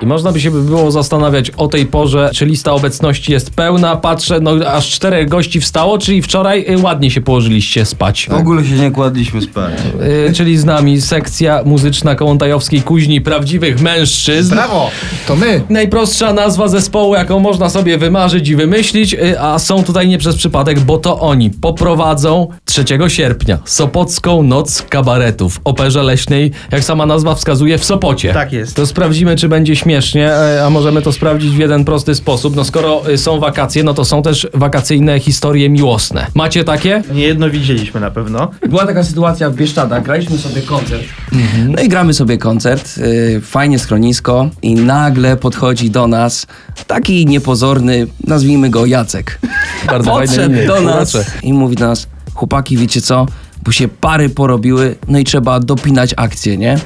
I można by się by było zastanawiać o tej porze, czy lista obecności jest pełna. Patrzę, no aż czterech gości wstało, czyli wczoraj y, ładnie się położyliście spać. W ogóle się nie kładliśmy spać. Y, czyli z nami sekcja muzyczna Kołątajowskiej Kuźni Prawdziwych Mężczyzn. Brawo! To my. Najprostsza nazwa zespołu, jaką można sobie wymarzyć i wymyślić, y, a są tutaj nie przez przypadek, bo to oni poprowadzą 3 sierpnia Sopocką Noc Kabaretu w Operze Leśnej, jak sama nazwa wskazuje, w Sopocie. Tak jest. To sprawdzimy, czy będzie śmiesznie, e, a możemy to sprawdzić w jeden prosty sposób. No skoro y, są wakacje, no to są też wakacyjne historie miłosne. Macie takie? Nie jedno widzieliśmy na pewno. Była taka sytuacja w Bieszczadach, graliśmy sobie koncert. No i gramy sobie koncert, y, fajnie schronisko i nagle podchodzi do nas taki niepozorny, nazwijmy go Jacek. Bardzo Podszedł do nas i mówi do nas, chłopaki wiecie co, bo się pary porobiły, no i trzeba dopinać akcję, nie?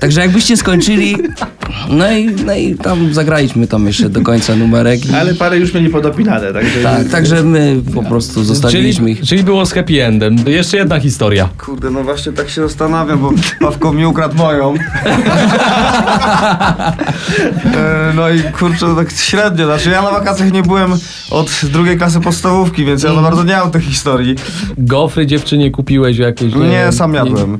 Także jakbyście skończyli, no i, no i tam zagraliśmy tam jeszcze do końca numerek. I, Ale parę już mieli podopinane, także... tak, także my po prostu zostawiliśmy Czyli, ich. czyli było z happy endem. Jeszcze jedna historia. Kurde, no właśnie tak się zastanawiam, bo Pawko mi ukradł moją. E, no i kurczę, tak średnio. Znaczy ja na wakacjach nie byłem od drugiej klasy podstawówki, więc ja za bardzo nie mam tych historii. Gofry dziewczynie kupiłeś jakieś? Nie, wiem, sam jadłem. E,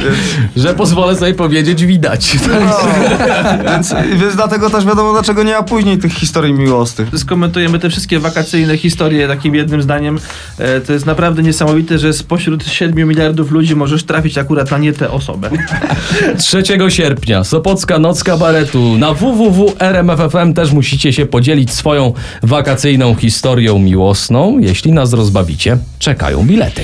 więc, Że pozwolę sobie powiedzieć, widać. no, więc, więc dlatego też wiadomo, dlaczego nie ma później tych historii miłosnych. Skomentujemy te wszystkie wakacyjne historie takim jednym zdaniem. E, to jest naprawdę niesamowite, że spośród 7 miliardów ludzi możesz trafić akurat na nie tę osobę. 3 sierpnia, Sopocka Noc Kabaretu. Na www.rmf.fm też musicie się podzielić swoją wakacyjną historią miłosną. Jeśli nas rozbawicie, czekają bilety.